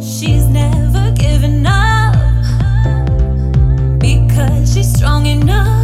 She's never given up because she's strong enough.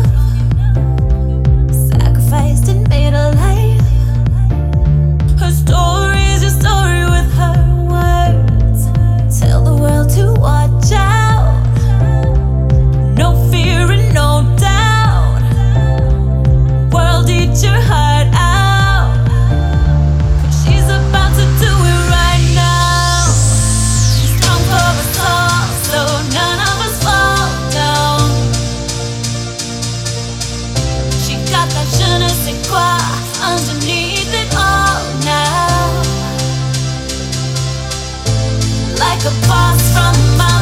like a boss from my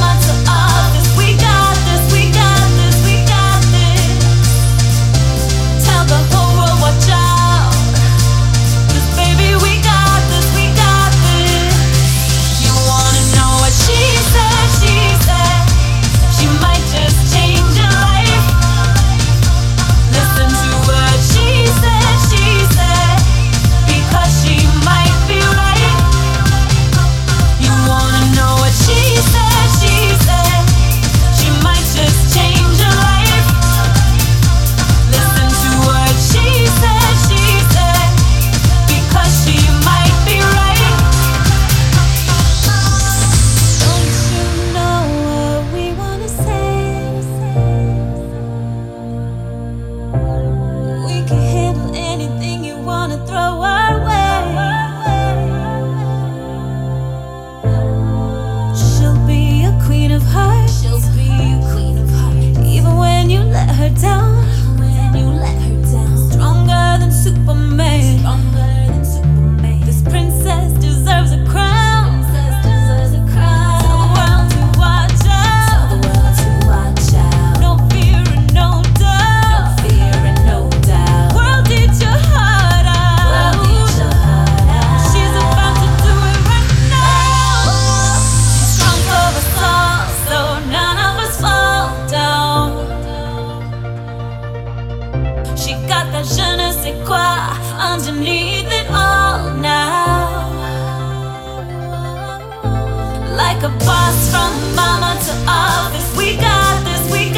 down underneath it all now. Like a boss from mama to office, we got this, we got